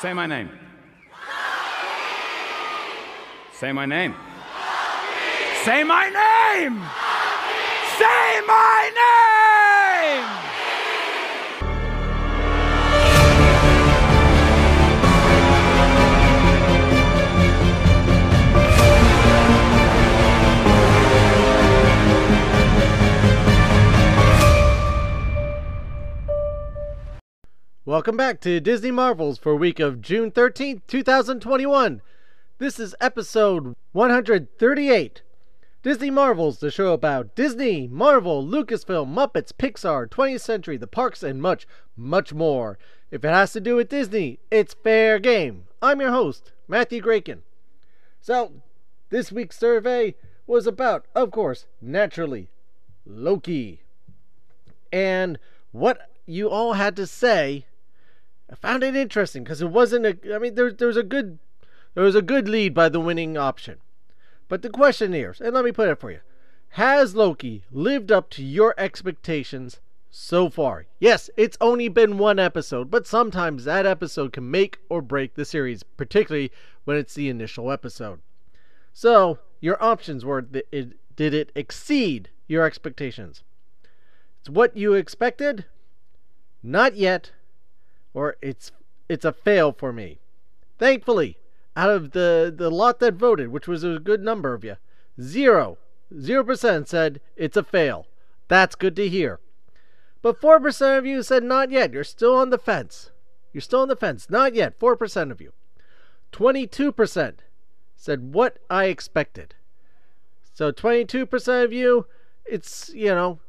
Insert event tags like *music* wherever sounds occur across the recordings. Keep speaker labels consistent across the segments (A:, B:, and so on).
A: Say my name. Say my name. Say my name! Say my name!
B: Welcome back to Disney Marvels for week of June 13th, 2021. This is episode 138. Disney Marvels, the show about Disney, Marvel, Lucasfilm, Muppets, Pixar, 20th Century, the parks, and much, much more. If it has to do with Disney, it's fair game. I'm your host, Matthew Graken. So, this week's survey was about, of course, naturally, Loki. And what you all had to say I found it interesting because it wasn't a. I mean, there, there was a good, there was a good lead by the winning option, but the question is, and let me put it for you: Has Loki lived up to your expectations so far? Yes, it's only been one episode, but sometimes that episode can make or break the series, particularly when it's the initial episode. So your options were: it, did it exceed your expectations? It's what you expected. Not yet or it's it's a fail for me. Thankfully, out of the the lot that voted, which was a good number of you, zero zero percent said it's a fail. That's good to hear. But four percent of you said not yet. You're still on the fence. You're still on the fence. Not yet. Four percent of you. Twenty-two percent said what I expected. So twenty-two percent of you, it's you know,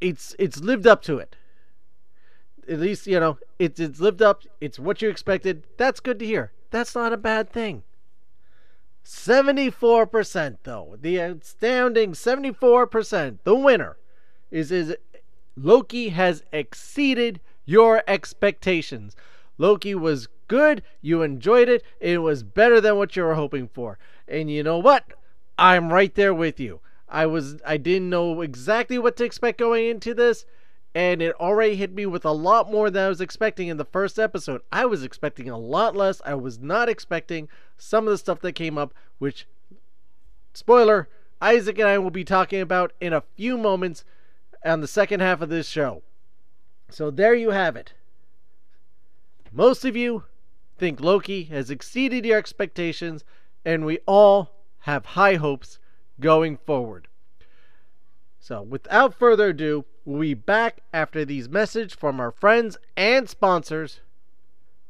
B: it's it's lived up to it at least you know it's it's lived up. It's what you expected. That's good to hear. That's not a bad thing. 74% though, the astounding 74%, the winner is is Loki has exceeded your expectations. Loki was good, you enjoyed it, it was better than what you were hoping for. And you know what? I'm right there with you. I was I didn't know exactly what to expect going into this and it already hit me with a lot more than I was expecting in the first episode. I was expecting a lot less. I was not expecting some of the stuff that came up, which, spoiler, Isaac and I will be talking about in a few moments on the second half of this show. So there you have it. Most of you think Loki has exceeded your expectations, and we all have high hopes going forward. So, without further ado, we'll be back after these messages from our friends and sponsors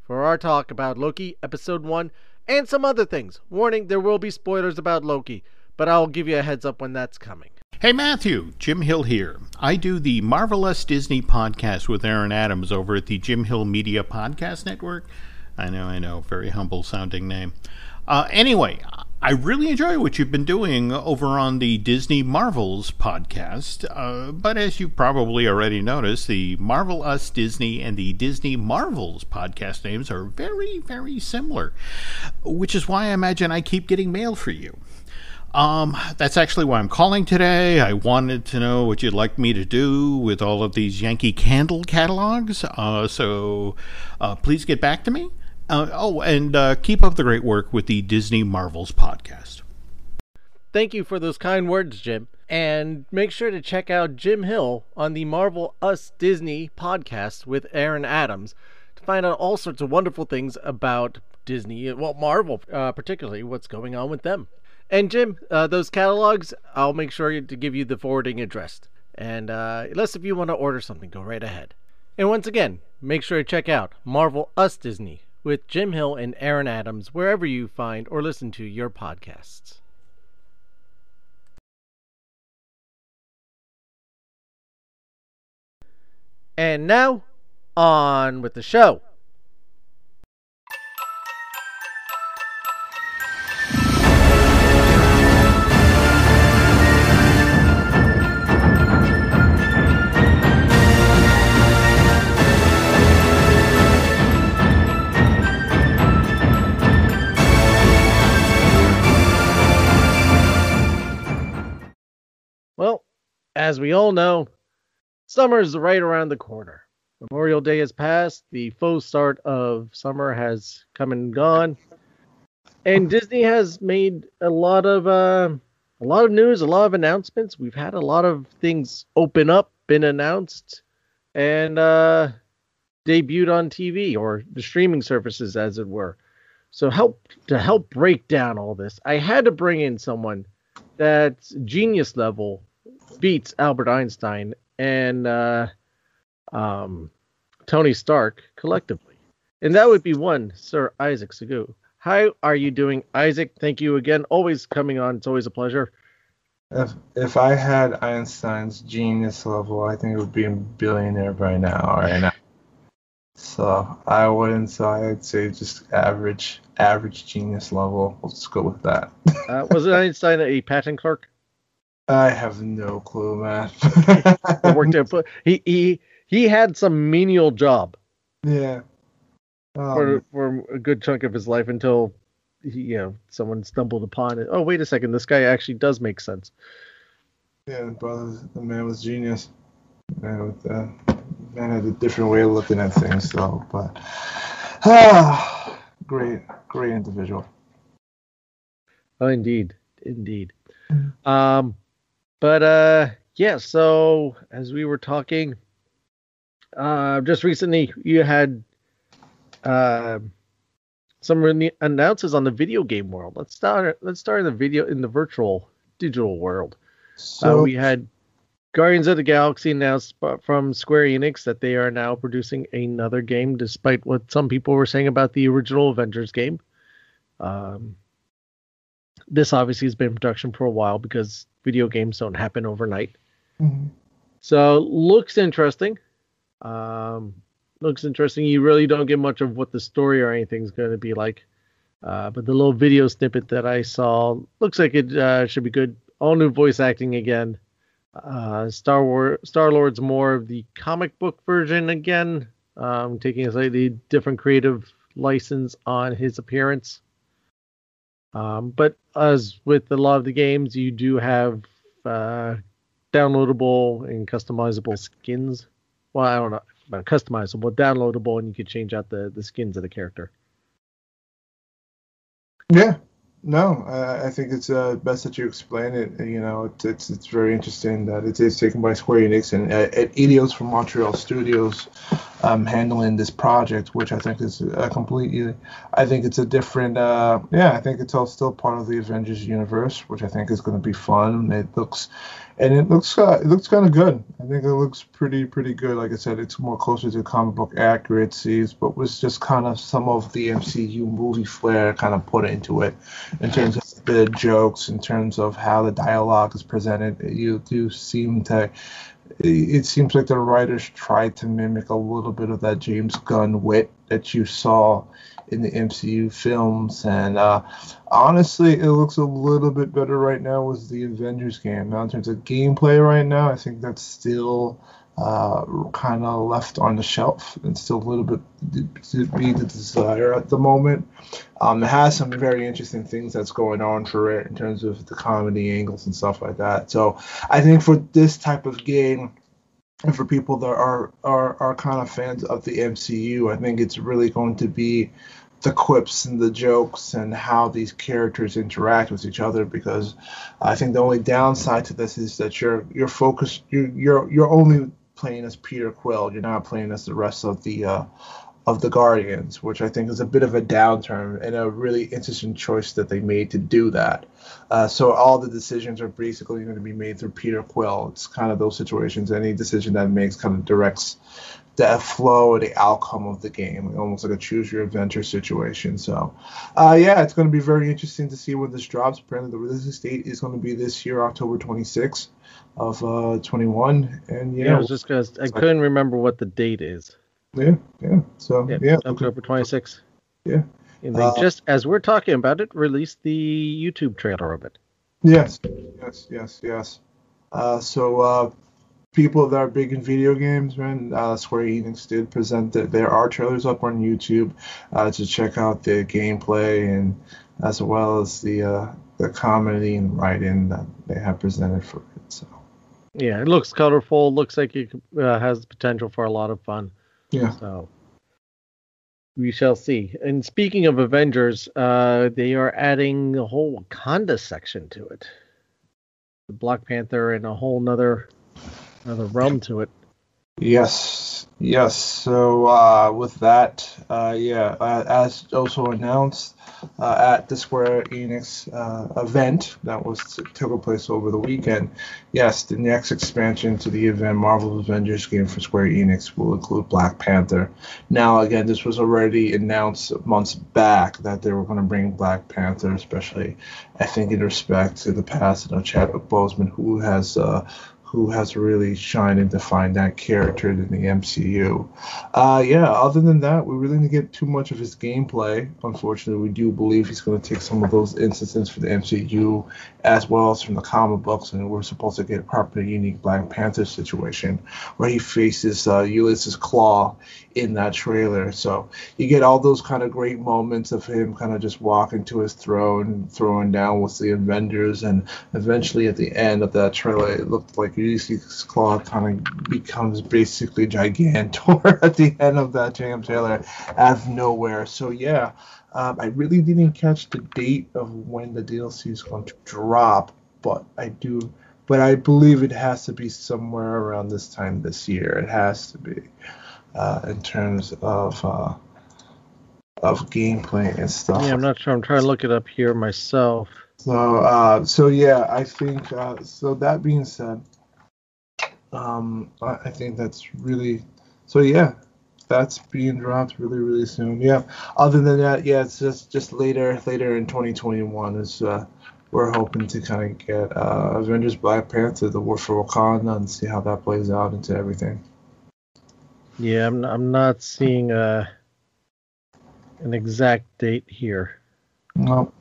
B: for our talk about Loki Episode 1 and some other things. Warning, there will be spoilers about Loki, but I'll give you a heads up when that's coming.
C: Hey Matthew, Jim Hill here. I do the Marvelous Disney podcast with Aaron Adams over at the Jim Hill Media Podcast Network. I know, I know, very humble sounding name. Uh, anyway, I really enjoy what you've been doing over on the Disney Marvels podcast. Uh, but as you probably already noticed, the Marvelous Disney and the Disney Marvels podcast names are very, very similar, which is why I imagine I keep getting mail for you. Um, that's actually why I'm calling today. I wanted to know what you'd like me to do with all of these Yankee Candle catalogs. Uh, so uh, please get back to me. Uh, oh, and uh, keep up the great work with the Disney Marvels podcast.
B: Thank you for those kind words, Jim. And make sure to check out Jim Hill on the Marvelous Disney podcast with Aaron Adams to find out all sorts of wonderful things about Disney, well, Marvel, uh, particularly what's going on with them. And Jim, uh, those catalogs, I'll make sure to give you the forwarding address. And uh, unless if you want to order something, go right ahead. And once again, make sure to check out Marvelous Disney with Jim Hill and Aaron Adams wherever you find or listen to your podcasts. And now, on with the show. As we all know, summer is right around the corner. Memorial Day has passed. The faux start of summer has come and gone, and Disney has made a lot of uh, a lot of news, a lot of announcements. We've had a lot of things open up, been announced, and uh, debuted on TV or the streaming services, as it were. So help to help break down all this, I had to bring in someone that's genius level beats Albert Einstein and uh, um, Tony Stark collectively, and that would be one Sir Isaac Segu. How are you doing, Isaac? Thank you again. Always coming on. It's always a pleasure.
D: If if I had Einstein's genius level, I think it would be a billionaire by now. Right now. So I wouldn't. So I'd say just average, average genius level. Let's go with that.
B: uh, was Einstein a patent clerk? *laughs*
D: I have no clue, man. *laughs*
B: he worked at, *laughs* he he he had some menial job.
D: Yeah.
B: Um, for for a good chunk of his life until he, you know someone stumbled upon it. Oh wait a second, this guy actually does make sense.
D: Yeah, the brother, the man was genius. Man, with, uh, man had a different way of looking at things, though. But ah, *sighs* great, great individual.
B: Oh, indeed, indeed. Um, but uh, yeah. So as we were talking, uh, just recently you had uh some re- announces on the video game world. Let's start. Let's start in the video in the virtual digital world. So uh, we had Guardians of the Galaxy announced from Square Enix that they are now producing another game, despite what some people were saying about the original Avengers game. Um, this obviously has been in production for a while because video games don't happen overnight. Mm-hmm. So looks interesting. Um, looks interesting. You really don't get much of what the story or anything is going to be like. Uh, but the little video snippet that I saw looks like it uh, should be good. All new voice acting again. Uh, Star War Star Lord's more of the comic book version again, um, taking a slightly different creative license on his appearance. Um, but as with a lot of the games, you do have uh, downloadable and customizable skins. Well, I don't know about customizable, downloadable, and you could change out the the skins of the character.
D: Yeah, no, uh, I think it's uh, best that you explain it. You know, it's it's, it's very interesting that it is taken by Square Enix and uh, Eidos from Montreal Studios um, handling this project, which I think is a completely. I think it's a different. Uh, yeah, I think it's all still part of the Avengers universe, which I think is going to be fun. It looks and it looks uh, it looks kind of good. I think it looks pretty pretty good. Like I said, it's more closer to comic book accuracies, but was just kind of some of the MCU movie flair kind of put into it in terms of the jokes, in terms of how the dialogue is presented. You do seem to. It seems like the writers tried to mimic a little bit of that James Gunn wit that you saw in the MCU films. And uh, honestly, it looks a little bit better right now with the Avengers game. Now, in terms of gameplay right now, I think that's still uh, kind of left on the shelf and still a little bit to be the desire at the moment. Um, it has some very interesting things that's going on for it in terms of the comedy angles and stuff like that. So I think for this type of game, and for people that are, are are kind of fans of the MCU, I think it's really going to be the quips and the jokes and how these characters interact with each other because I think the only downside to this is that you're you're focused you're you're, you're only playing as Peter Quill. You're not playing as the rest of the uh, of the Guardians which I think is a bit of a downturn and a really interesting choice that they made to do that. Uh, so all the decisions are basically going to be made through Peter Quill. It's kind of those situations. Any decision that makes kind of directs the flow or the outcome of the game, almost like a choose your adventure situation. So, uh, yeah, it's going to be very interesting to see when this drops. Apparently, the release date is going to be this year, October 26th of uh, 21. And yeah,
B: yeah I was just gonna, I couldn't remember what the date is.
D: Yeah, yeah. So yeah, yeah
B: October 26th.
D: Yeah.
B: And they uh, just, as we're talking about it, released the YouTube trailer of it.
D: Yes, yes, yes, yes. Uh, so uh, people that are big in video games, man, uh, Square Enix did present that there are trailers up on YouTube uh, to check out the gameplay and as well as the uh, the comedy and writing that they have presented for it. So
B: yeah, it looks colorful. Looks like it uh, has potential for a lot of fun.
D: Yeah.
B: So we shall see. And speaking of Avengers, uh, they are adding a whole Wakanda section to it. The Black Panther and a whole nother another realm to it.
D: Yes, yes. So uh, with that, uh, yeah, uh, as also announced uh, at the Square Enix uh, event that was took place over the weekend, yes, the next expansion to the event, Marvel Avengers game for Square Enix, will include Black Panther. Now, again, this was already announced months back that they were going to bring Black Panther, especially, I think, in respect to the passing of Chadwick Boseman, who has uh, who has really shined and defined that character in the MCU. Uh, yeah, other than that, we really didn't get too much of his gameplay. Unfortunately, we do believe he's going to take some of those instances for the MCU as well as from the comic books, and we're supposed to get a proper unique Black Panther situation where he faces uh, Ulysses Klaue in that trailer. So you get all those kind of great moments of him kind of just walking to his throne, throwing down with the Avengers, and eventually at the end of that trailer, it looked like Ulysses Klaue kind of becomes basically Gigantor *laughs* at the end of that James trailer out of nowhere. So yeah, um, I really didn't catch the date of when the DLC is going to drop, but I do. But I believe it has to be somewhere around this time this year. It has to be uh, in terms of uh, of gameplay and stuff.
B: Yeah, I'm not sure. I'm trying to look it up here myself.
D: So, uh, so yeah, I think. Uh, so that being said, um, I, I think that's really. So yeah, that's being dropped really, really soon. Yeah. Other than that, yeah, it's just just later, later in 2021 is. Uh, we're hoping to kind of get uh, Avengers Black Panther, the War for Wakanda, and see how that plays out into everything.
B: Yeah, I'm I'm not seeing uh an exact date here.
D: No.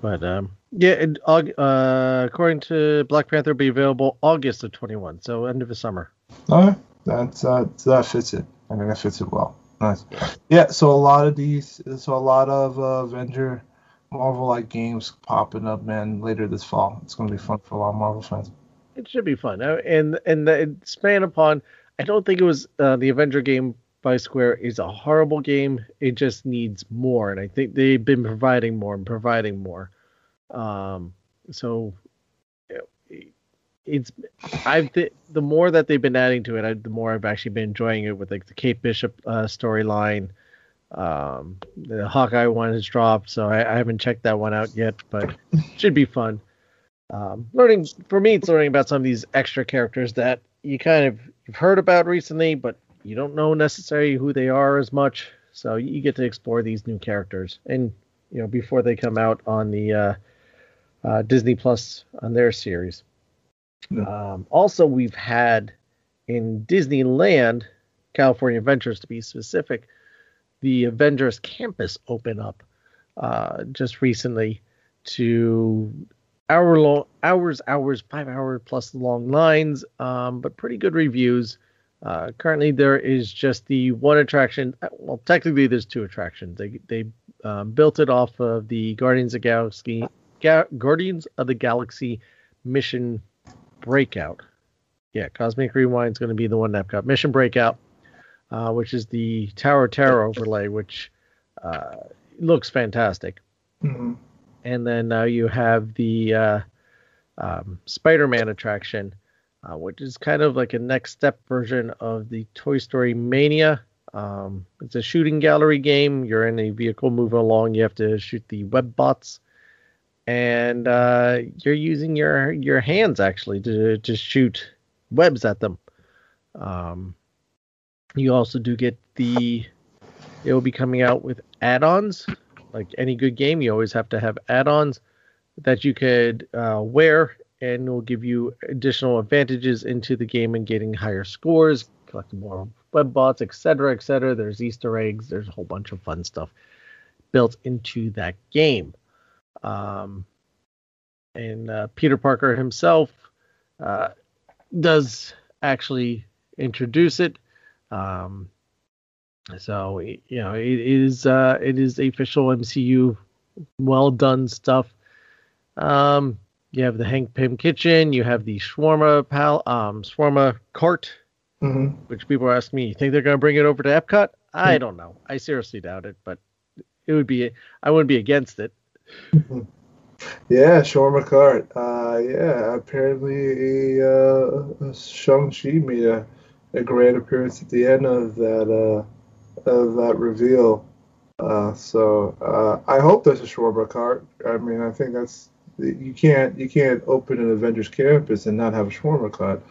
B: But um yeah, it, uh, according to Black Panther, will be available August of 21, so end of the summer.
D: All right, that's uh, that fits it. I mean, that fits it well. Nice. Yeah, so a lot of these, so a lot of uh, Avenger, Marvel-like games popping up, man, later this fall. It's going to be fun for a lot of Marvel fans.
B: It should be fun, uh, and and the, span upon. I don't think it was uh, the Avenger game by Square is a horrible game. It just needs more, and I think they've been providing more and providing more. Um, so it's I've th- the more that they've been adding to it, I, the more I've actually been enjoying it with like the Kate Bishop uh, storyline. Um, the Hawkeye one has dropped, so I, I, haven't checked that one out yet, but should be fun. Um, learning for me, it's learning about some of these extra characters that you kind of you've heard about recently, but you don't know necessarily who they are as much. So you get to explore these new characters, and you know before they come out on the uh, uh, Disney Plus on their series. Yeah. Um, also, we've had in Disneyland, California Adventures to be specific, the Avengers campus open up uh, just recently to hour long, hours, hours, five hour plus long lines, um, but pretty good reviews. Uh, currently, there is just the one attraction. Uh, well, technically, there's two attractions. They they um, built it off of the Guardians of Galaxy Ga- Guardians of the Galaxy Mission Breakout. Yeah, Cosmic Rewind is going to be the one that I've got Mission Breakout, uh, which is the Tower Terror overlay, which uh, looks fantastic.
D: Mm-hmm.
B: And then now you have the uh, um, Spider-Man attraction, uh, which is kind of like a next step version of the Toy Story Mania. Um, it's a shooting gallery game. You're in a vehicle moving along. You have to shoot the web bots and uh, you're using your your hands actually to to shoot webs at them. Um, you also do get the it will be coming out with add-ons. Like any good game, you always have to have add-ons that you could uh, wear, and will give you additional advantages into the game and getting higher scores, collecting more web bots, etc., etc. There's Easter eggs. There's a whole bunch of fun stuff built into that game. Um, and uh, Peter Parker himself uh, does actually introduce it. Um, so you know it is uh, it is official MCU, well done stuff. Um, you have the Hank Pym kitchen, you have the shawarma pal um, shawarma cart
D: hmm
B: which people are asking me, you think they're going to bring it over to Epcot? I don't know. I seriously doubt it, but it would be. I wouldn't be against it.
D: Yeah, Shawarma Cart. Uh, yeah, apparently uh, Shang-Chi made a, a grand appearance at the end of that uh, of that reveal. Uh, so uh, I hope there's a Shawarma Cart. I mean, I think that's you can't you can't open an Avengers campus and not have a Shawarma Cart.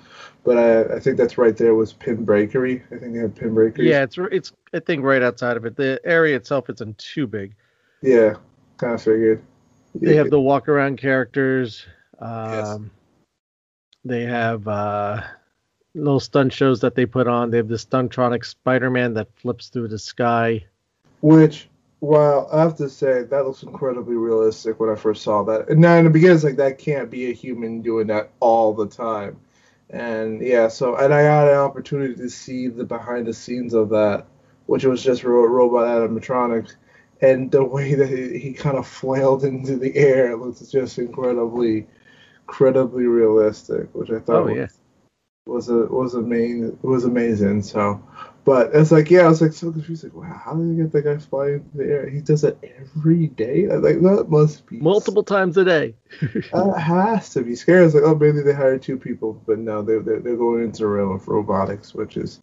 D: But I, I think that's right there was Pin Breakery. I think they have Pin Breakery.
B: Yeah, it's it's I think right outside of it. The area itself isn't too big.
D: Yeah, kind of figured.
B: They have the walk around characters.
D: Yes.
B: Um, They have uh, little stunt shows that they put on. They have the Stuntronic Spider Man that flips through the sky.
D: Which, well, I have to say that looks incredibly realistic when I first saw that. And now in the beginning, it's like that can't be a human doing that all the time. And yeah, so and I had an opportunity to see the behind the scenes of that, which was just ro- robot animatronics, and the way that he, he kind of flailed into the air looks just incredibly, incredibly realistic, which I thought
B: Oh,
D: was
B: yeah.
D: Was a was amazing was amazing. So, but it's like yeah, I was like so confused. Like, wow, how did they get that guy flying into the air? He does it every day. I was like that must be
B: Multiple times a day. *laughs*
D: That has to be scary. It's like oh maybe they hired two people, but no, they're they're, they're going into the realm of robotics, which is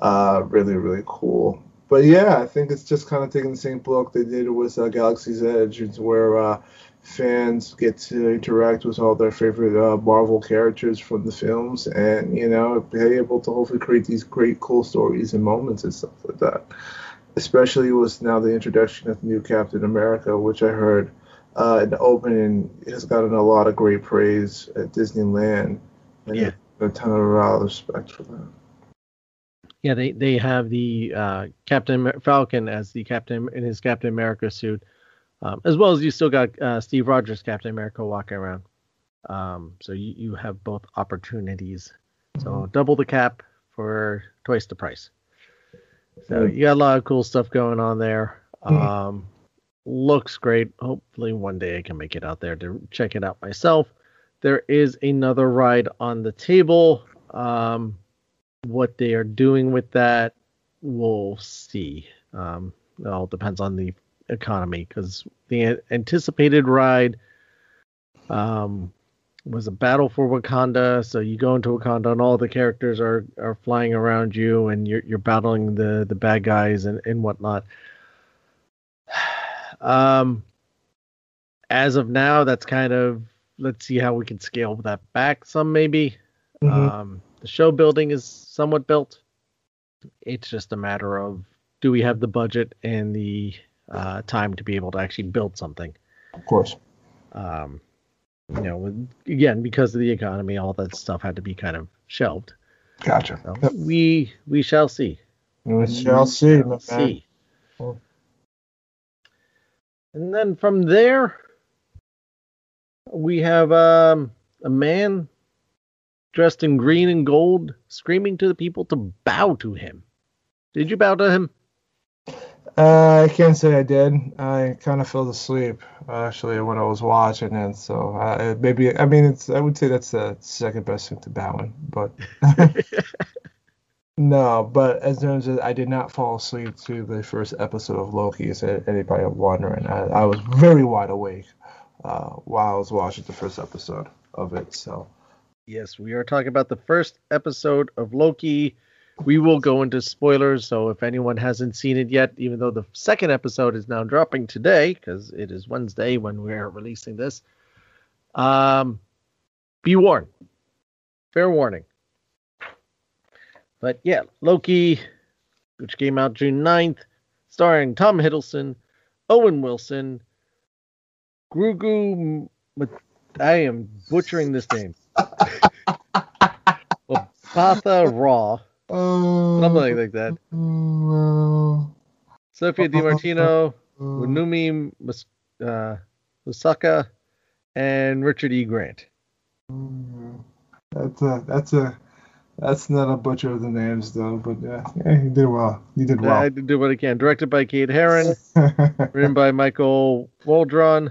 D: uh really really cool. But yeah, I think it's just kind of taking the same look they did with uh, Galaxy's Edge, where uh, fans get to interact with all their favorite uh, Marvel characters from the films, and you know, be able to hopefully create these great, cool stories and moments and stuff like that. Especially with now the introduction of the new Captain America, which I heard uh, in the opening has gotten a lot of great praise at Disneyland, and
B: Yeah.
D: a ton of uh, respect for that.
B: Yeah, they they have the uh, Captain Falcon as the Captain in his Captain America suit, um, as well as you still got uh, Steve Rogers Captain America walking around. Um, so you, you have both opportunities. So double the cap for twice the price. So
D: Mhm.
B: you got a lot of cool stuff going on there.
D: Mhm.
B: Um, looks great. Hopefully one day I can make it out there to check it out myself. There is another ride on the table. Um, what they are doing with that, we'll see. Um, it all depends on the economy because the anticipated ride um, was a battle for Wakanda. So you go into Wakanda and all the characters are, are flying around you and you're, you're battling the, the bad guys and, and whatnot. *sighs* Um, as of now, that's kind of let's see how we can scale that back some maybe.
D: Mhm.
B: Um, the show building is somewhat built. It's just a matter of do we have the budget and the uh, time to be able to actually build something.
D: of course.
B: Um, you know, again because of the economy, all that stuff had to be kind of shelved.
D: Gotcha.
B: So
D: Yep.
B: we we shall see.
D: We shall see, my man.
B: See.
D: Cool.
B: And then from there, we have um, a man dressed in green and gold screaming to the people to bow to him. Did you bow to him?
D: Uh, I can't say I did. I kind of fell asleep actually when I was watching it. So uh, maybe I mean it's I would say that's the second best thing to bowing, but *laughs* no. But as terms of I did not fall asleep to the first episode of Loki. Is anybody wondering? I, I was very wide awake uh, while I was watching the first episode of it. So
B: Yes, we are talking about the first episode of Loki. We will go into spoilers, so if anyone hasn't seen it yet, even though the second episode is now dropping today, because it is Wednesday when we're releasing this, um, be warned. Fair warning. But yeah, Loki, which came out June 9th, starring Tom Hiddleston, Owen Wilson, Grugu. M- I am butchering this name. *laughs* Batha Raw, something like that. Sophia DiMartino, Unumi Mus- uh, Musaka, and Richard E. Grant.
D: That's a that's a that's not a butcher of the names though, but yeah, yeah, you did well. He did well.
B: I did do what I can. Directed by Kate Herron, *laughs* written by Michael Waldron.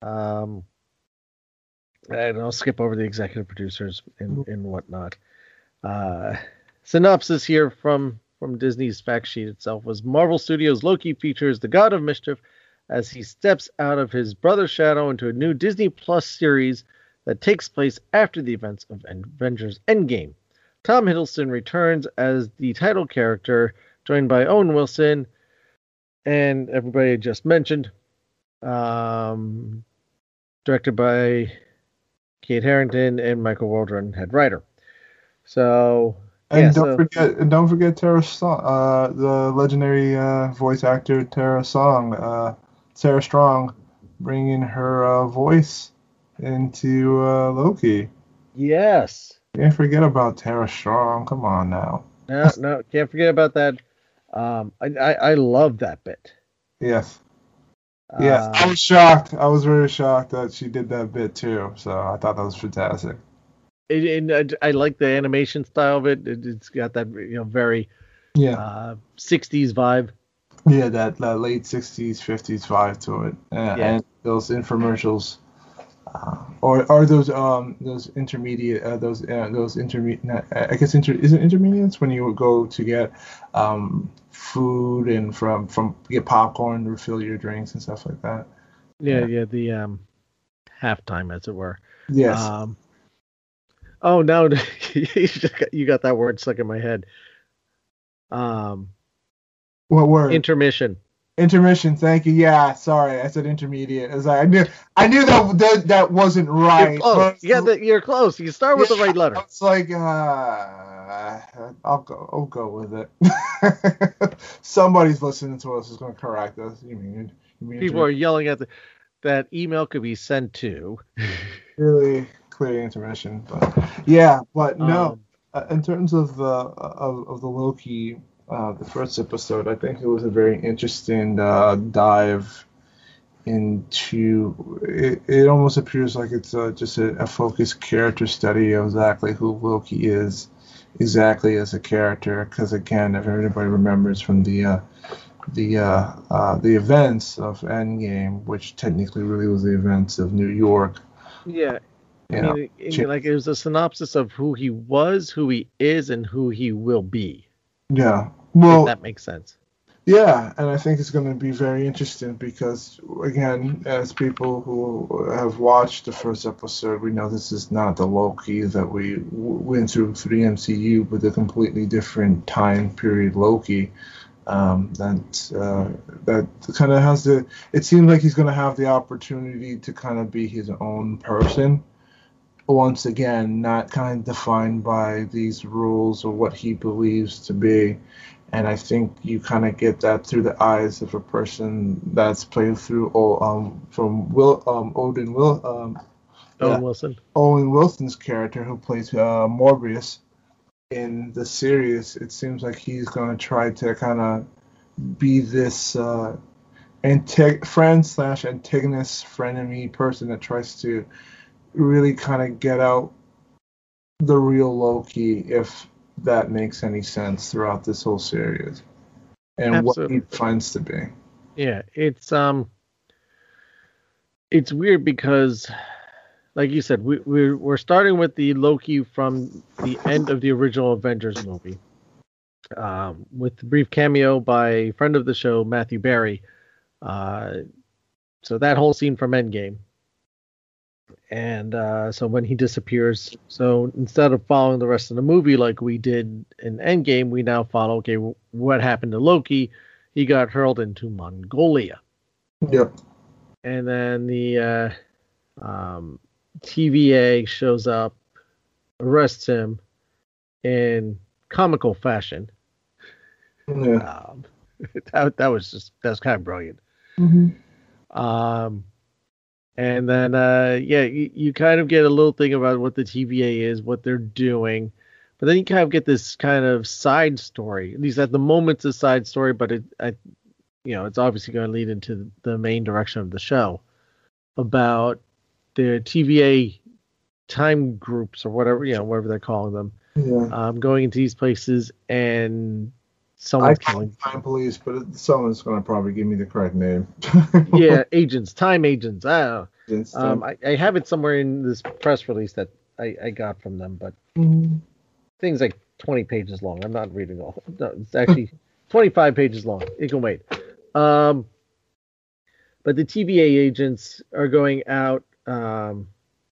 B: Um, and I'll skip over the executive producers and, and whatnot. Uh, synopsis here from from Disney's fact sheet itself was Marvel Studios Loki features the God of Mischief as he steps out of his brother's shadow into a new Disney Plus series that takes place after the events of Avengers Endgame. Tom Hiddleston returns as the title character, joined by Owen Wilson and everybody I just mentioned. Um, directed by Kate Harrington and Michael Waldron, head writer. So
D: And
B: yeah,
D: don't
B: so-
D: forget, and don't forget Tara Song, uh, the legendary uh, voice actor Tara Song, uh, Sarah Strong, bringing her uh, voice into uh, Loki.
B: yes,
D: Can't forget about Tara Strong. Come on now.
B: no, no, can't forget about that. Um, I, I, I love that bit.
D: Yes. Yes. I
B: Uh,
D: was shocked. I was very shocked that she did that bit too. So I thought that was fantastic.
B: It, and I, I like the animation style of it. it. It's got that you know very
D: Yeah.
B: uh, 60s vibe.
D: Yeah, that, that late '60s, '50s vibe to it, uh,
B: Yeah.
D: and those infomercials, uh, or or those um those intermediate uh, those uh, those intermediate I guess inter is it intermediates when you go to get um food and from from get popcorn refill your drinks and stuff like that.
B: Yeah,
D: Yeah.
B: yeah, the um, halftime, as it were.
D: Yes.
B: Um, oh no, *laughs* you got- you got that word stuck in my head. Um,
D: what word?
B: intermission.
D: Intermission. Thank you. Yeah. Sorry, I said intermediate. As I knew, I knew that that, that wasn't right.
B: You're Yeah, that you're close. You start with the right letter.
D: It's like uh, I'll go. I'll go with it. *laughs* Somebody's listening to us is going to correct us. You mean? You mean
B: People are yelling at the, that email could be sent to. *laughs*
D: really clear intermission, but yeah, but no.
B: Um,
D: uh, in terms of the of, of the Loki, uh, the first episode, I think it was a very interesting uh, dive into. It, it almost appears like it's uh, just a, a focused character study of exactly who Loki is, exactly as a character. Because again, if anybody remembers from the uh, the uh, uh, the events of Endgame, which technically really was the events of New York.
B: yeah, I
D: You
B: mean, it- like it was a synopsis of who he was, who he is, and who he will be.
D: yeah.
B: If
D: Well,
B: that makes sense.
D: Yeah, and I think it's going to be very interesting because, again, as people who have watched the first episode, we know this is not the Loki that we w- went through through the MCU, but a completely different time period Loki. Um, that uh, that kind of has the. It seems like he's going to have the opportunity to kind of be his own person. Once again, not kind of defined by these rules or what he believes to be and I think you kind of get that through the eyes of a person that's played through oh, um, from Will um, Odin Will um,
B: Owen. Wilson.
D: Owen Wilson's character who plays uh, Mobius in the series. It seems like he's going to try to kind of be this uh, antag- friend slash antagonist frenemy person that tries to really kind of get out the real Loki if that makes any sense throughout this whole series and what he finds to be.
B: Yeah, it's um, it's weird because, like you said, we, we're we're starting with the Loki from the end of the original Avengers movie, um, with the brief cameo by a friend of the show Matthew Barry. Uh, so that whole scene from Endgame, and uh, so when he disappears, so instead of following the rest of the movie like we did in Endgame, we now follow okay, what happened to Loki? He got hurled into Mongolia
D: Yep.
B: and then the uh, um, TVA shows up, arrests him in comical fashion.
D: Yeah.
B: Um, *laughs* that, that was just that's kind of brilliant.
D: hmm
B: Um, and then uh, yeah, you, you kind of get a little thing about what the TVA is, what they're doing, but then you kind of get this kind of side story. At least at the moment, it's a side story, but it, I, you know, it's obviously going to lead into the main direction of the show about the TVA time groups or whatever, you know, whatever they're calling them,
D: Yeah.
B: um, going into these places and someone's
D: call
B: killing.
D: it time police, but it, someone's going to probably give me the correct name. *laughs*
B: yeah, *laughs* agents, time agents. I.
D: It's
B: Um, I, I have it somewhere in this press release that I, I got from them, but
D: Mhm.
B: things like 20 pages long. I'm not reading all. No, it's actually *laughs* 25 pages long. It can wait. Um, but the TVA agents are going out. Um,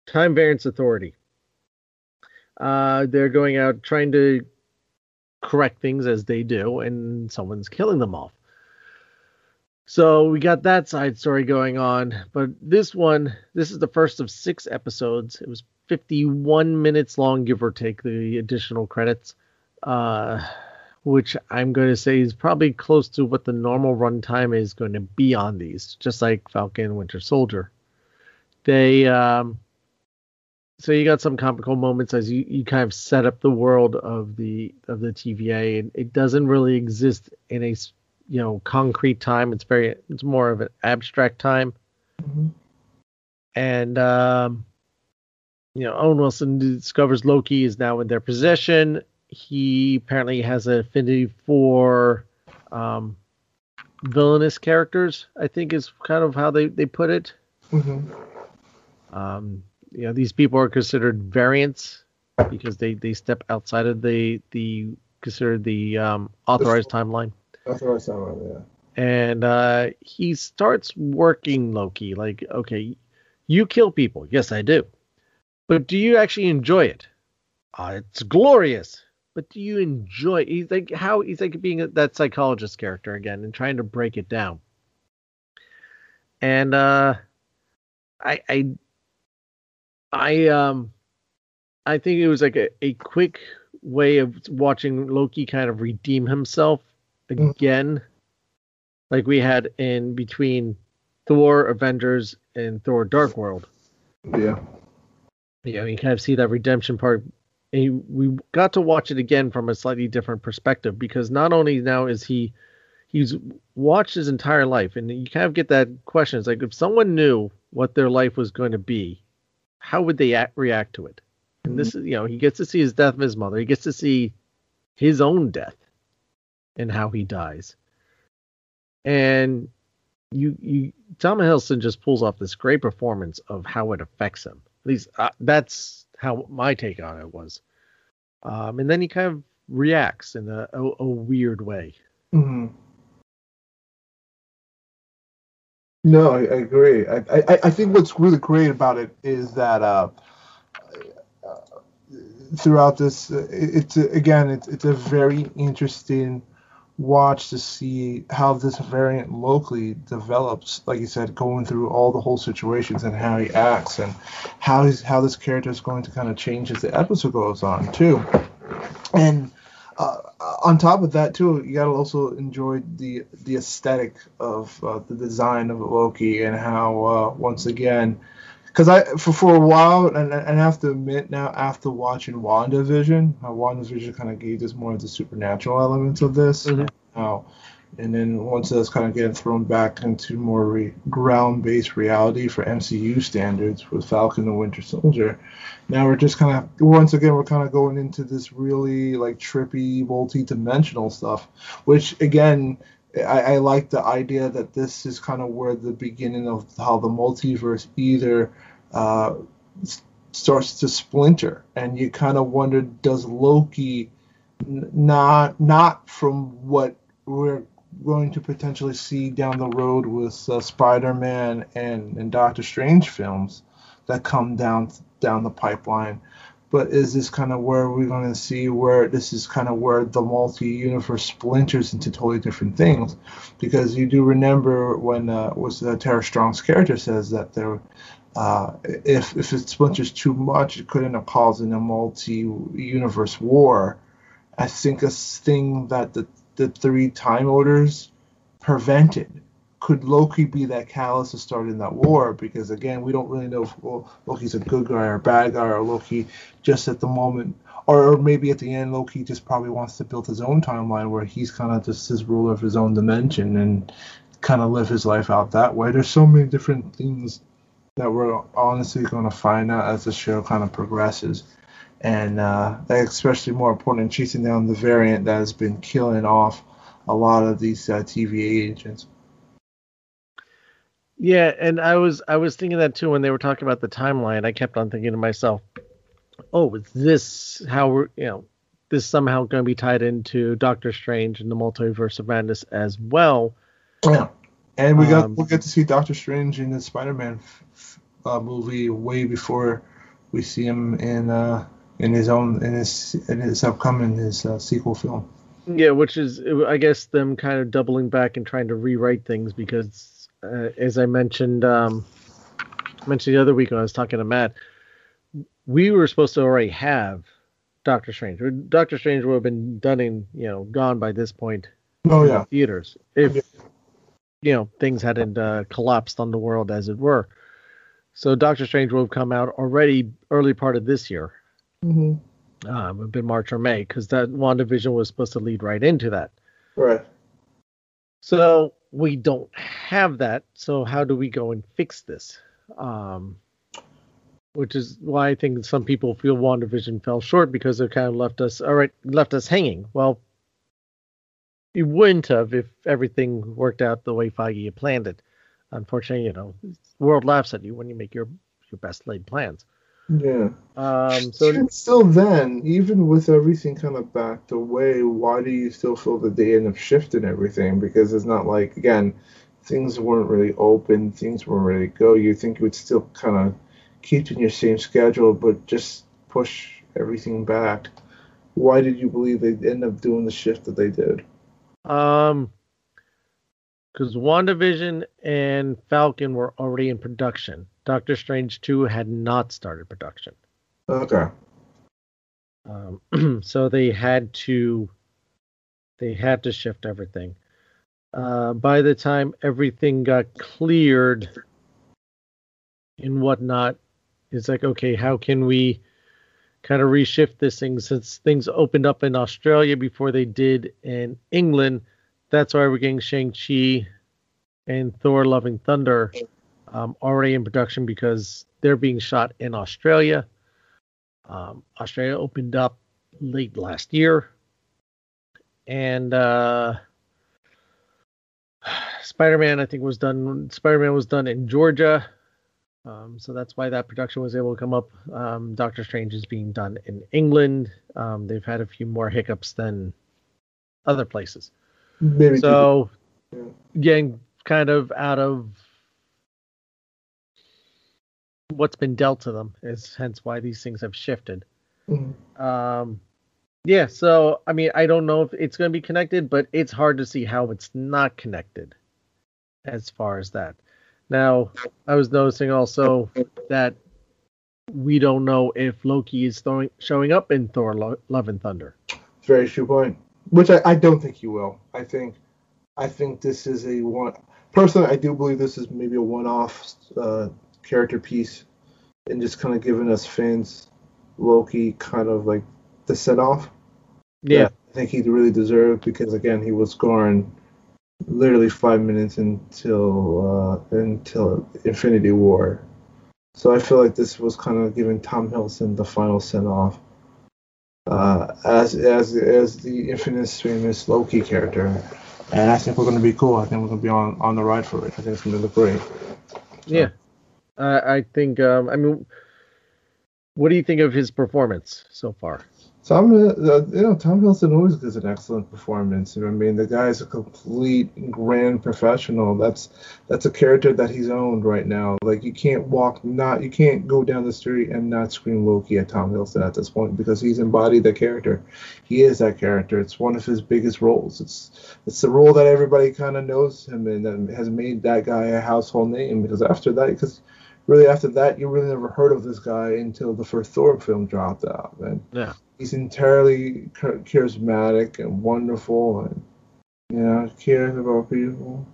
B: Time Variance Authority. Uh, they're going out trying to correct things as they do, and someone's killing them off. So we got that side story going on, but this one, this is the first of six episodes. It was 51 minutes long, give or take the additional credits, uh, which I'm going to say is probably close to what the normal runtime is going to be on these, just like Falcon Winter Soldier. They, um, so you got some comical moments as you, you kind of set up the world of the of the TVA, and it doesn't really exist in a you know concrete time. It's very it's more of an abstract time.
D: Mhm.
B: And um, you know, Owen Wilson discovers Loki is now in their possession. He apparently has an affinity for um, villainous characters. I think is kind of how they they put it.
D: Mhm.
B: Um, you know, these people are considered variants because they they step outside of the the considered the um, authorized timeline.
D: That's what I sound right. Yeah.
B: and uh, he starts working Loki. Like, okay, you kill people. Yes, I do. But do you actually enjoy it? Uh, it's glorious. But do you enjoy? He's like how he's like being a, that psychologist character again and trying to break it down. And uh, I I I um I think it was like a, a quick way of watching Loki kind of redeem himself
D: Mm.
B: again, like we had in between Thor Avengers and Thor Dark World.
D: Yeah.
B: Yeah, you kind of see that redemption part. And he, we got to watch it again from a slightly different perspective because not only now is he he's watched his entire life, and you kind of get that question. It's like if someone knew what their life was going to be, how would they act, react to it? And this is, you know, he gets to see his death of his mother. He gets to see his own death and how he dies. And you, you, Tom Hiddleston just pulls off this great performance of how it affects him. At least uh, that's how my take on it was. Um, and then he kind of reacts in a, a, a weird way.
D: hmm No, I, I agree. I, I I think what's really great about it is that uh, uh, throughout this, it's again, it's it's a very interesting watch to see how this variant locally develops. Like you said, going through all the whole situations and how he acts and how he's how this character is going to kind of change as the episode goes on too. And uh, on top of that too, you gotta also enjoy the the aesthetic of uh, the design of Loki and how uh, once again, because I for for a while and, and I have to admit now after watching WandaVision, how WandaVision kind of gave us more of the supernatural elements of this.
B: Mhm.
D: How, and then once that's kind of getting thrown back into more re- ground-based reality for MCU standards with Falcon and Winter Soldier, now we're just kind of once again we're kind of going into this really like trippy multi-dimensional stuff which again I, I like the idea that this is kind of where the beginning of how the multiverse either uh, starts to splinter. And you kind of wonder does loki n- not not from what we're going to potentially see down the road with uh, spider-man and, and doctor strange films that come down down the pipeline. But is this kind of where we're going to see where this is kind of where the multi-universe splinters into totally different things? Because you do remember when uh, was uh, Tara Strong's character says that there, uh, if if it splinters too much, it could end up causing a multi-universe war. I think a thing that the the three time orders prevented could Loki be that catalyst to starting that war? Because again, we don't really know if Loki's a good guy or a bad guy, or Loki just at the moment, or, or maybe at the end, Loki just probably wants to build his own timeline where he's kind of just his ruler of his own dimension and kind of live his life out that way. There's so many different things that we're honestly going to find out as the show kind of progresses. And uh, especially more important, in chasing down the variant that has been killing off a lot of these uh, TVA agents.
B: Yeah, and I was I was thinking that too when they were talking about the timeline. I kept on thinking to myself, "Oh, is this how we're you know this somehow going to be tied into Doctor Strange and the Multiverse of Madness as well.
D: Yeah, and we got
B: Um,
D: we'll get to see Doctor Strange in the Spider-Man f- f- uh, movie way before we see him in uh, in his own in his in his upcoming his uh, sequel film.
B: Yeah, which is I guess them kind of doubling back and trying to rewrite things because, uh, as I mentioned, um, mentioned the other week when I was talking to Matt, we were supposed to already have Doctor Strange. Doctor Strange would have been done in you know gone by this point
D: Oh
B: in
D: yeah,
B: theaters if
D: Yeah.
B: you know things hadn't uh, collapsed on the world as it were. So Doctor Strange would have come out already early part of this year.
D: Hmm
B: Um, it would been March or May because that WandaVision was supposed to lead right into that.
D: right.
B: So we don't have that. So how do we go and fix this? Um, which is why I think some people feel WandaVision fell short because it kind of left us all right, left us hanging. Well, it wouldn't have if everything worked out the way Feige had planned it. Unfortunately, you know, the world laughs at you when you make your your best laid plans.
D: Yeah.
B: Um, so
D: even still, then even with everything kind of backed away, why do you still feel that they end up shifting everything? Because it's not like again, things weren't really open, things weren't ready to go. You think you would still kind of keep in your same schedule, but just push everything back. Why did you believe they'd end up doing the shift that they did?
B: Um, because WandaVision and Falcon were already in production. Doctor Strange 2 had not started production.
D: Okay.
B: Um, *clears throat* so they had to they had to shift everything. Uh, by the time everything got cleared and whatnot, it's like, okay, how can we kind of reshift this thing since things opened up in Australia before they did in England? That's why we're getting Shang-Chi and Thor Love and Thunder um, already in production because they're being shot in Australia. Um, Australia opened up late last year, and uh, Spider-Man I think was done. Spider-Man was done in Georgia, um, so that's why that production was able to come up. Um, Doctor Strange is being done in England. Um, they've had a few more hiccups than other places.
D: Maybe
B: So,
D: Yeah.
B: getting kind of out of what's been dealt to them is hence why these things have shifted.
D: Mhm.
B: Um, yeah, so I mean, I don't know if it's going to be connected, but it's hard to see how it's not connected as far as that. Now, I was noticing also that we don't know if Loki is throwing, showing up in Thor Lo- Love and Thunder.
D: Very true point. Which I, I don't think you will. I think I think this is a one. Personally, I do believe this is maybe a one-off uh, character piece, and just kind of giving us fans Loki kind of like the set-off.
B: Yeah,
D: I think he really deserved because again he was gone literally five minutes until uh, until Infinity War. So I feel like this was kind of giving Tom Hiddleston the final send off uh, as as as the infamous famous Loki character. And I think we're going to be cool. I think we're going to be on, on the ride for it. I think it's going to look great.
B: yeah. I I think. Um, I mean, what do you think of his performance so far?
D: Tom, uh, you know, Tom Hiddleston always gives an excellent performance. You know, I mean, the guy is a complete grand professional. That's that's a character that he's owned right now. Like you can't walk, not you can't go down the street and not scream Loki at Tom Hiddleston at this point because he's embodied the character. He is that character. It's one of his biggest roles. It's it's the role that everybody kind of knows him in and has made that guy a household name. Because after that, because really after that, you really never heard of this guy until the first Thor film dropped out.
B: Yeah.
D: He's entirely charismatic and wonderful and you know cares about people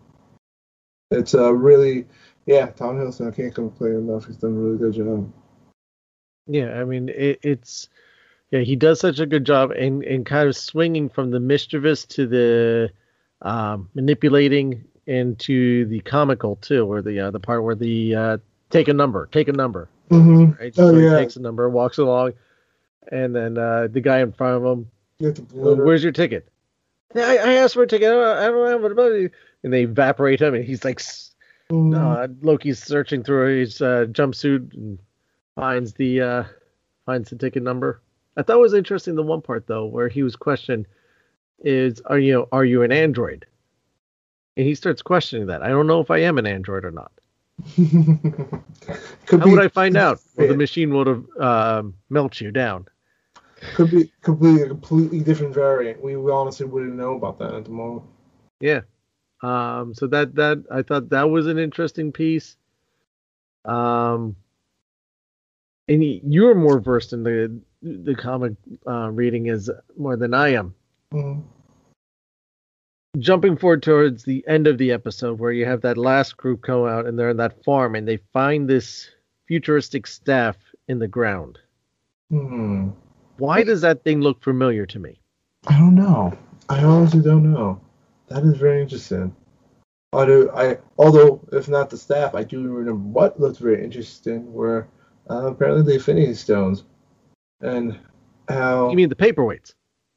D: it's a really yeah tom hiddleston i can't complain enough he's done a really good job
B: Yeah, I mean it, it's yeah he does such a good job and and kind of swinging from the mischievous to the um, manipulating into the comical too, or the uh, the part where the uh, take a number, take a number,
D: mm-hmm.
B: right?
D: Oh,
B: so he
D: yeah.
B: takes a number, walks along, and then uh, the guy in front of him,
D: you
B: "Well, where's your ticket? "Yeah, I, I asked for a ticket. I don't, I don't have it. And they evaporate him, and he's like,
D: Mhm.
B: uh, Loki's searching through his uh, jumpsuit and finds the uh, finds the ticket number. I thought it was interesting the one part though where he was questioned is are you are you an android? And he starts questioning that. I don't know if I am an android or not. *laughs*
D: could
B: How would I find out? Well, the *laughs* machine would have uh, melt you down.
D: Could be completely a completely different variant. We, we honestly wouldn't know about that at the moment.
B: Yeah. Um, so that that I thought that was an interesting piece. Um, and you're more versed in the the comic uh, reading is more than I am.
D: Mm-hmm.
B: Jumping forward towards the end of the episode, where you have that last group go out and they're in that farm and they find this futuristic staff in the ground.
D: Hmm.
B: Why does that thing look familiar to me?
D: I don't know. I honestly don't know. That is very interesting. Although, I, although if not the staff, I do remember what looked very interesting were uh, apparently the Infinity Stones, and how.
B: You mean the paperweights?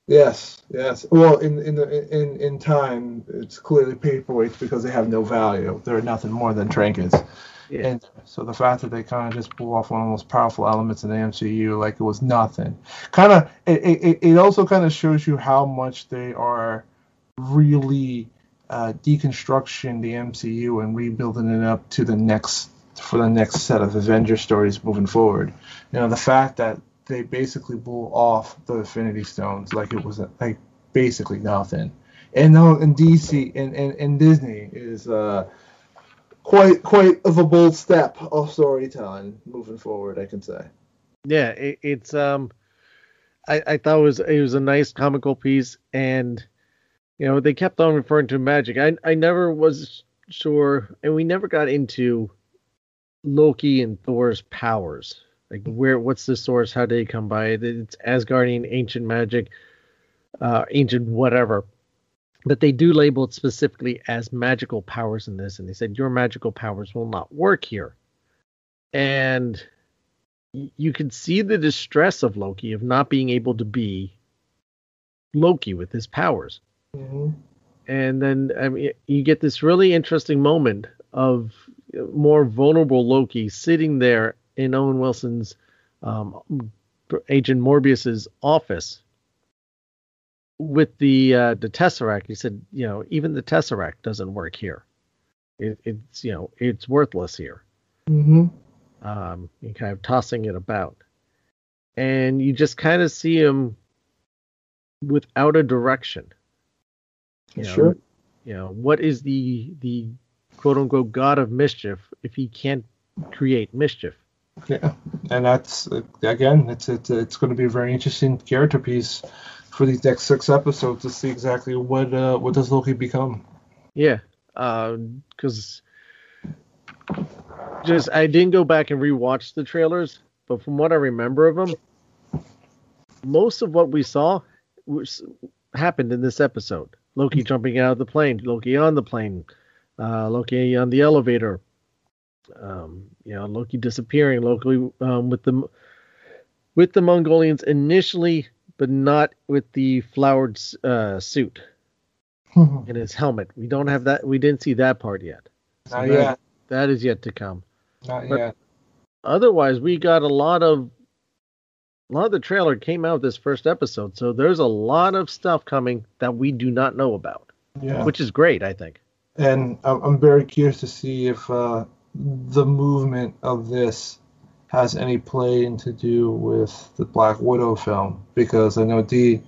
D: Yes, yes. Well, in in the in in time, it's clearly paperweights because they have no value. They're nothing more than trinkets.
B: Yeah.
D: And so the fact that they kind of just pull off one of the most powerful elements in the MCU like it was nothing, kind of it, it, it also kind of shows you how much they are really uh, deconstructing the MCU and rebuilding it up to the next for the next set of Avenger stories moving forward. You know, the fact that they basically blew off the Infinity Stones like it was like basically nothing. And now in DC and, and, and Disney is uh, quite quite of a bold step of storytelling moving forward. I can say.
B: Yeah, it, it's um, I, I thought it was it was a nice comical piece, and you know they kept on referring to magic. I I never was sure, and we never got into Loki and Thor's powers. Like where what's the source? How did they come by it? It's Asgardian ancient magic, uh, ancient whatever. But they do label it specifically as magical powers in this, and they said your magical powers will not work here. And you could see the distress of Loki of not being able to be Loki with his powers.
D: Mm-hmm.
B: And then I mean, you get this really interesting moment of more vulnerable Loki sitting there in Owen Wilson's um, Agent Mobius's office with the uh, the Tesseract. He said, you know, even the Tesseract doesn't work here. It, it's you know it's worthless here.
D: Mm-hmm.
B: Um, and kind of tossing it about, and you just kind of see him without a direction. You know,
D: Sure.
B: You know what is the the quote unquote god of mischief if he can't create mischief?
D: Yeah, and that's again, it's it's it's going to be a very interesting character piece for these next six episodes to see exactly what uh, what does Loki become.
B: Yeah, because just I didn't go back and rewatch the trailers, but from what I remember of them, most of what we saw was, happened in this episode. Loki jumping out of the plane, Loki on the plane, uh, Loki on the elevator, um, you know, Loki disappearing, Loki um, with the with the Mongolians initially, but not with the flowered uh, suit
D: Not
B: and his helmet. We don't have that. We didn't see that part yet. So that-
D: yet.
B: That is yet to come.
D: Not
B: but-
D: yet.
B: Otherwise, we got a lot of a lot of the trailer came out this first episode, so there's a lot of stuff coming that we do not know about,
D: Yeah.
B: which is great, I think.
D: and I'm I'm very curious to see if uh, the movement of this has any play into do with the Black Widow film because I know D,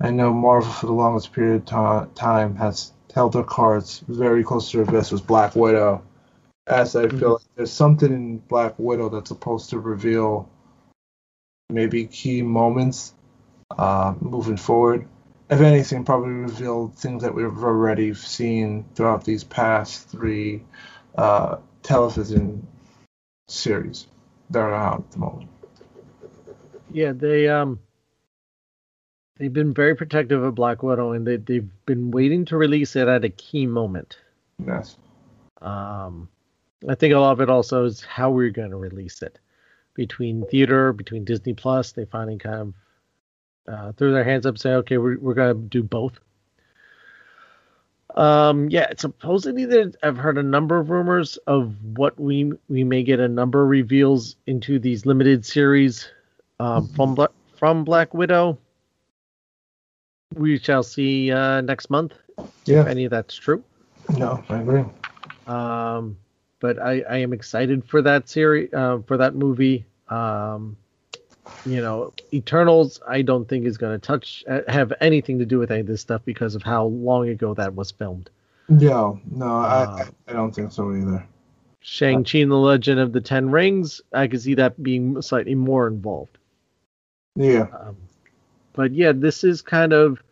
D: I know Marvel for the longest period of ti- time has held their cards very close to their vest with Black Widow, as I feel like there's something in Black Widow that's supposed to reveal maybe key moments uh, moving forward. If anything, probably reveal things that we've already seen throughout these past three uh, television series that are out at the moment.
B: Yeah, they um they've been very protective of Black Widow, and they they've been waiting to release it at a key moment.
D: Yes.
B: Um, I think a lot of it also is how we're going to release it between theater, between Disney Plus. They finally kind of uh, threw their hands up, and say, okay, we're we're going to do both. Um, yeah, supposedly there, I've heard a number of rumors of what we we may get a number of reveals into these limited series um, from Bla- from Black Widow. We shall see uh, next month if any of that's true.
D: No, I agree.
B: Um, but I, I am excited for that series, uh, for that movie. Um, you know, Eternals, I don't think is going to touch, uh, have anything to do with any of this stuff because of how long ago that was filmed.
D: No, no, I,
B: Uh,
D: I, I don't think so either.
B: Shang-Chi and the Legend of the Ten Rings, I could see that being slightly more involved.
D: Yeah.
B: Um, but yeah, this is kind of,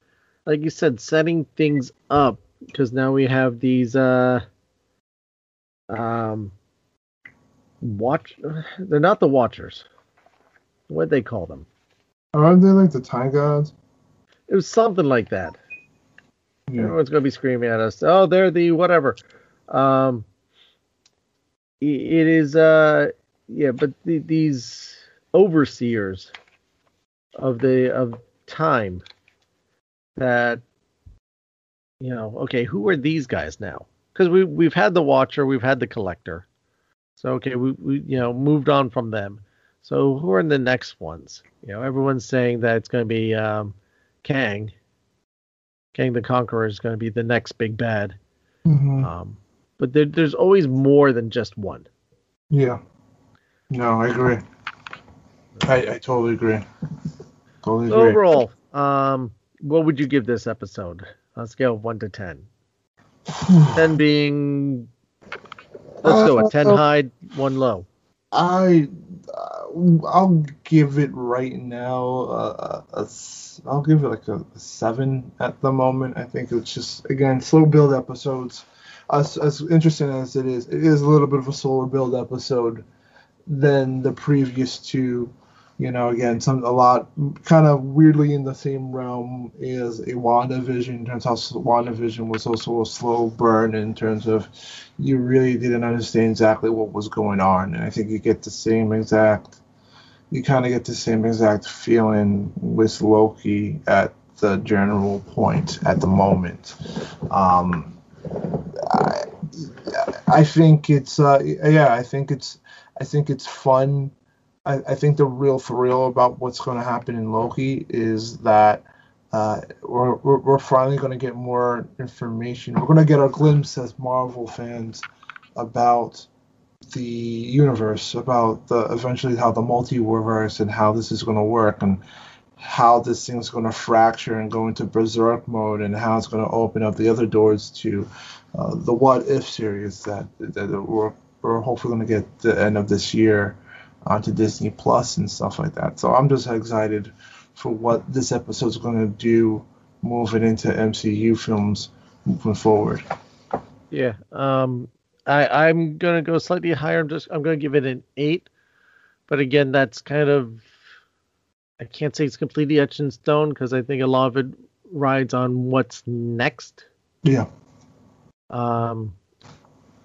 B: like you said, setting things up because now we have these, uh, um, watch. *sighs* They're not the Watchers. What'd they call them?
D: Aren't they like the time gods?
B: It was something like that.
D: Yeah.
B: Everyone's gonna be screaming at us. Oh, they're the whatever. Um, it is. Uh, yeah, but the, these overseers of the of time that you know. Okay, who are these guys now? Because we we've had the Watcher, we've had the Collector. So okay, we we you know moved on from them. So who are in the next ones? You know, everyone's saying that it's going to be um, Kang. Kang the Conqueror is going to be the next big bad.
D: hmm
B: Um, but there, there's always more than just one.
D: Yeah. No, I agree. I, I totally agree. Totally
B: So
D: agree.
B: overall, um, what would you give this episode on a scale of one to ten? *sighs* ten being, let's go a ten
D: Uh,
B: high, one low.
D: I uh, I'll give it right now uh, a, I'll give it like a, a seven at the moment. I think it's just again slow build episodes. As as interesting as it is, it is a little bit of a slower build episode than the previous two. You know, again, some a lot kind of weirdly in the same realm is a WandaVision of how WandaVision was also a slow burn in terms of you really didn't understand exactly what was going on. And I think you get the same exact, you kind of get the same exact feeling with Loki at the general point at the moment. Um, I, I think it's, uh, yeah, I think it's, I think it's fun. I, I think the real thrill about what's going to happen in Loki is that uh, we're, we're, we're finally going to get more information. We're going to get a glimpse as Marvel fans about the universe, about the eventually how the multiverse and how this is going to work and how this thing's going to fracture and go into berserk mode and how it's going to open up the other doors to uh, the what if series that, that we're, we're hopefully going to get the end of this year onto Disney Plus and stuff like that. So I'm just excited for what this episode's going to do moving into MCU films moving forward.
B: Yeah. Um, I I'm gonna go slightly higher. I'm just I'm gonna give it an eight, but again, that's kind of I can't say it's completely etched in stone because I think a lot of it rides on what's next.
D: Yeah.
B: Um,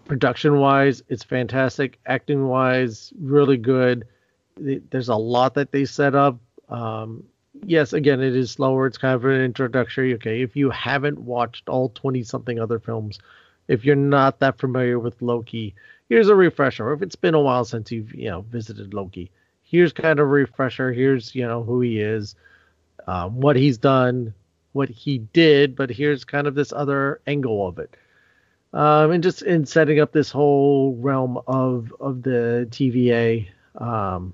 B: production wise, it's fantastic. Acting wise, really good. There's a lot that they set up. Um, yes, again, it is slower. It's kind of an introductory. Okay, if you haven't watched all 20 something other films, if you're not that familiar with Loki, here's a refresher. If it's been a while since you've you know visited Loki, here's kind of a refresher. Here's you know who he is, um, what he's done, what he did, but here's kind of this other angle of it um, and just in setting up this whole realm of of the TVA um,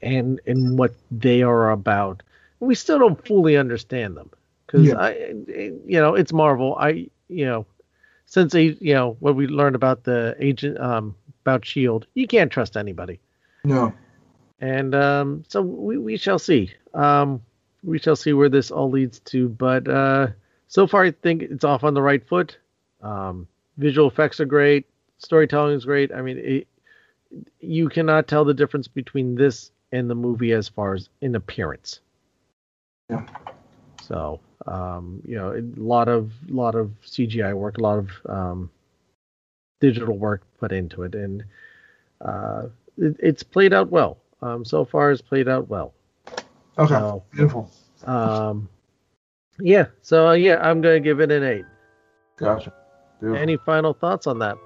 B: and and what they are about. We still don't fully understand them because
D: Yeah.
B: I, you know, it's Marvel. I, you know, since they, you know, what we learned about the agent um, about Shield, you can't trust anybody,
D: No.
B: and um, so we we shall see. Um, we shall see where this all leads to, but uh, so far I think it's off on the right foot. Um, visual effects are great. Storytelling is great. I mean, it, you cannot tell the difference between this and the movie as far as in appearance.
D: Yeah.
B: So, um, you know, a lot of lot of CGI work, a lot of um, digital work put into it, and uh, it, it's played out well. Um, so far, it's played out well.
D: Okay.
B: So,
D: Beautiful.
B: um, yeah. So uh, yeah, I'm gonna give it an eight.
D: Gotcha. Beautiful.
B: Any final thoughts on that?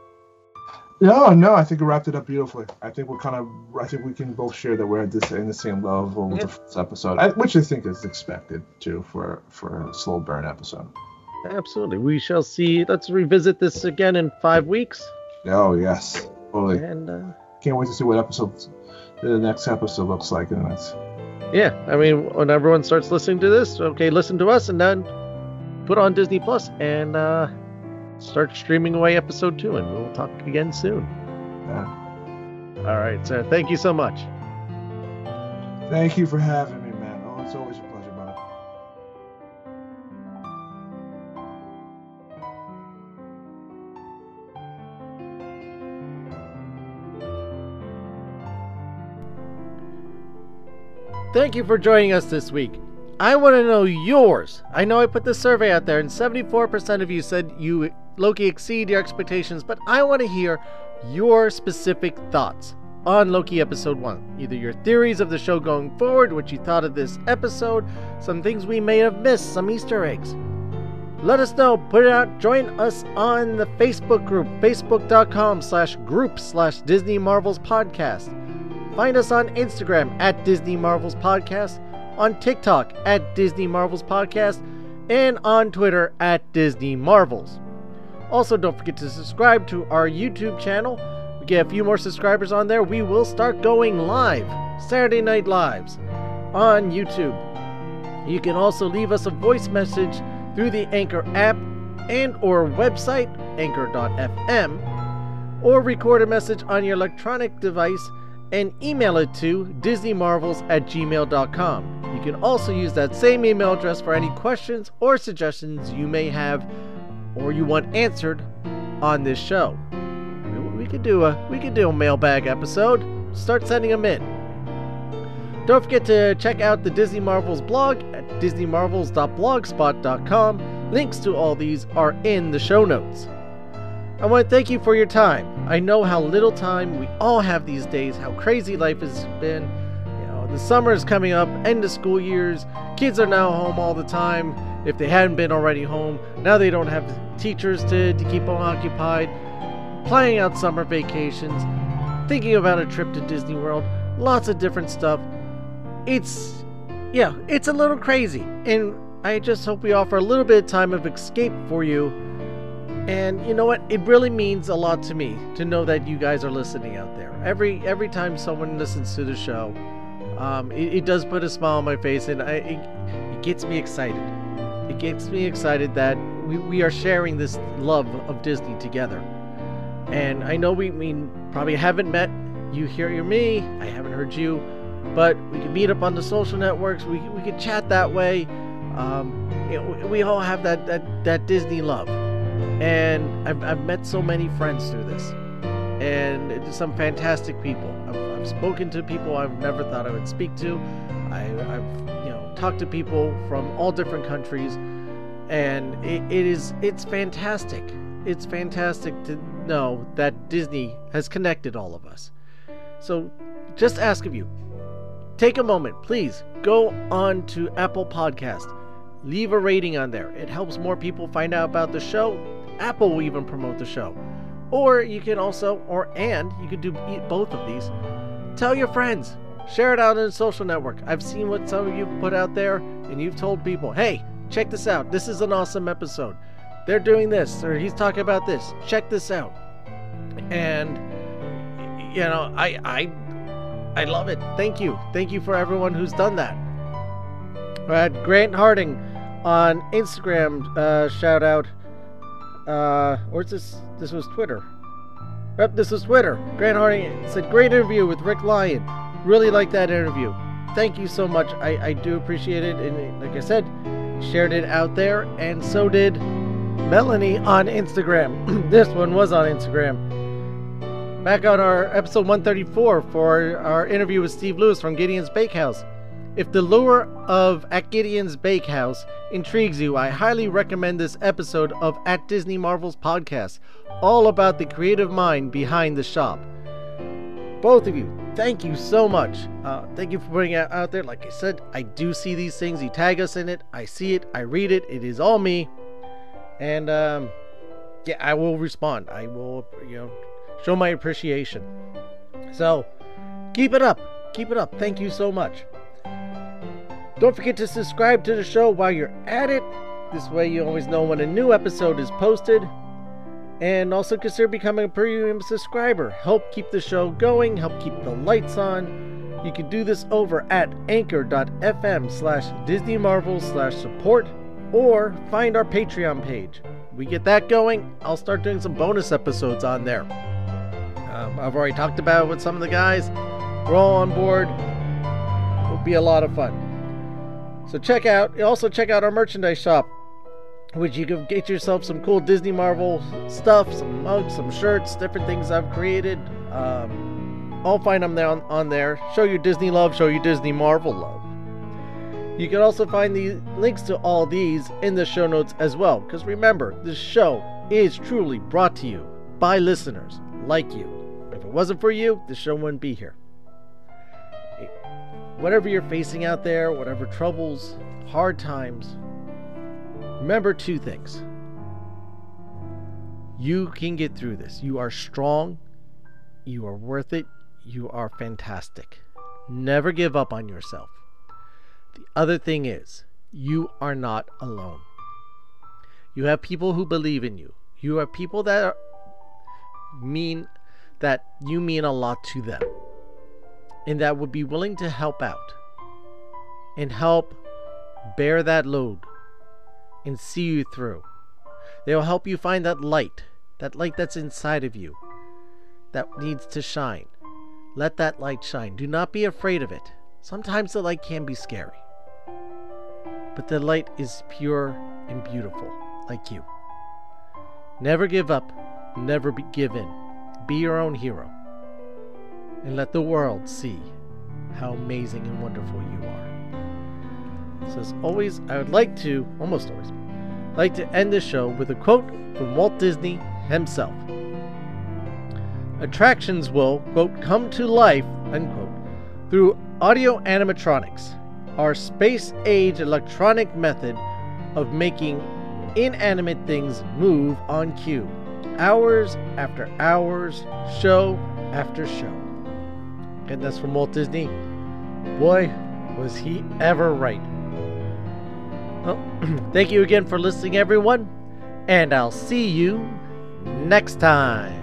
D: No, no, I think we wrapped it up beautifully. I think we're kind of, I think we can both share that we're at this in the same level with
B: Yeah.
D: the first episode, I, which I think is expected too for for a slow burn episode.
B: Absolutely. We shall see. Let's revisit this again in five weeks.
D: Oh yes, totally.
B: And uh,
D: Can't wait to see what episode the next episode looks like in the next.
B: yeah, I mean, when everyone starts listening to this, okay, listen to us and then put on Disney Plus and uh, start streaming away episode two, and we'll talk again soon.
D: Yeah.
B: All right, sir. Thank you so much.
D: Thank you for having me, man. Oh, it's always a pleasure, brother.
B: Thank you for joining us this week. I want to know yours. I know I put the survey out there, and 74% of you said you Loki exceed your expectations, but I want to hear your specific thoughts on Loki episode 1. Either your theories of the show going forward, what you thought of this episode, some things we may have missed, some Easter eggs. Let us know. Put it out. Join us on the Facebook group, facebook.com slash group slash Disney Marvels Podcast. Find us on Instagram at Disney Marvels Podcast, on TikTok at Disney Marvels Podcast, and on Twitter at Disney Marvels. Also, don't forget to subscribe to our YouTube channel. We get a few more subscribers on there. We will start going live, Saturday Night Lives, on YouTube. You can also leave us a voice message through the Anchor app and or website, anchor.fm, or record a message on your electronic device and email it to disneymarvels at gmail.com. You can also use that same email address for any questions or suggestions you may have or you want answered on this show. We could do a we could do a mailbag episode. Start sending them in. Don't forget to check out the Disney Marvels blog at disneymarvels.blogspot.com. Links to all these are in the show notes. I want to thank you for your time. I know how little time we all have these days, how crazy life has been. You know, the summer is coming up, end of school years, kids are now home all the time. If they hadn't been already home, now they don't have teachers to, to keep them occupied, planning out summer vacations, thinking about a trip to Disney World, lots of different stuff. It's, yeah, it's a little crazy. And I just hope we offer a little bit of time of escape for you and you know what? It really means a lot to me to know that you guys are listening out there. Every every time someone listens to the show, um, it, it does put a smile on my face, and I, it, it gets me excited. It gets me excited that we, we are sharing this love of Disney together. And I know we mean probably haven't met. You hear you're me. I haven't heard you, but we can meet up on the social networks. We we can chat that way. Um, you we, we all have that that that Disney love and I've, I've met so many friends through this and some fantastic people I've, I've spoken to people i've never thought i would speak to I, i've talked to people from all different countries and it, it is it's fantastic. It's fantastic to know that disney has connected all of us. So just ask of you. Take a moment please. Go on to apple podcast. Leave a rating on there. It helps more people find out about the show. Apple will even promote the show. Or you can also, or and you could do both of these. Tell your friends. Share it out in a social network. I've seen what some of you put out there, and you've told people, hey, check this out. This is an awesome episode. They're doing this, or he's talking about this. Check this out. And you know, I I I love it. Thank you. Thank you for everyone who's done that. Had Grant Harding on Instagram uh, shout out uh, or is this this was Twitter? Yep, this was Twitter. Grant Harding said, "Great interview with Rick Lyon. Really like that interview. Thank you so much. I, I do appreciate it. And like I said, shared it out there, and so did Melanie on Instagram. *clears throat* this one was on Instagram. Back on our episode 134 for our interview with Steve Lewis from Gideon's Bakehouse. If the lure of At Gideon's Bakehouse intrigues you, I highly recommend this episode of At Disney Marvels podcast, all about the creative mind behind the shop. Both of you, thank you so much. Uh, thank you for putting it out there. Like I said, I do see these things. You tag us in it. I see it. I read it. It is all me. And um, yeah, I will respond. I will, you know, show my appreciation. So, keep it up. Keep it up. Thank you so much. Don't forget to subscribe to the show while you're at it. This way, you always know when a new episode is posted. And also consider becoming a premium subscriber. Help keep the show going, help keep the lights on. You can do this over at anchor.fm slash Disney Marvel slash support or find our Patreon page. We get that going, I'll start doing some bonus episodes on there. Um, I've already talked about it with some of the guys. We're all on board. It'll be a lot of fun. So check out, also check out our merchandise shop, which you can get yourself some cool Disney Marvel stuff, some mugs, some shirts, different things I've created. Um, I'll find them there on, on there. Show your Disney love, show your Disney Marvel love. You can also find the links to all these in the show notes as well. Because remember, this show is truly brought to you by listeners like you. If it wasn't for you, the show wouldn't be here whatever you're facing out there, whatever troubles, hard times, remember two things. You can get through this. You are strong. You are worth it. You are fantastic. Never give up on yourself. The other thing is, you are not alone. You have people who believe in you. You have people that are, mean that you mean a lot to them and that would be willing to help out and help bear that load and see you through. They'll help you find that light, that light that's inside of you that needs to shine. Let that light shine. Do not be afraid of it. Sometimes the light can be scary, but the light is pure and beautiful, like you. Never give up, never give in. Be your own hero and let the world see how amazing and wonderful you are. So, as always, I would like to, almost always, like to end the show with a quote from Walt Disney himself. Attractions will, quote, come to life, unquote, through audio animatronics, our space age electronic method of making inanimate things move on cue, hours after hours, show after show and that's from Walt Disney. Boy, was he ever right. Well, oh, *clears throat* thank you again for listening, everyone, and I'll see you next time.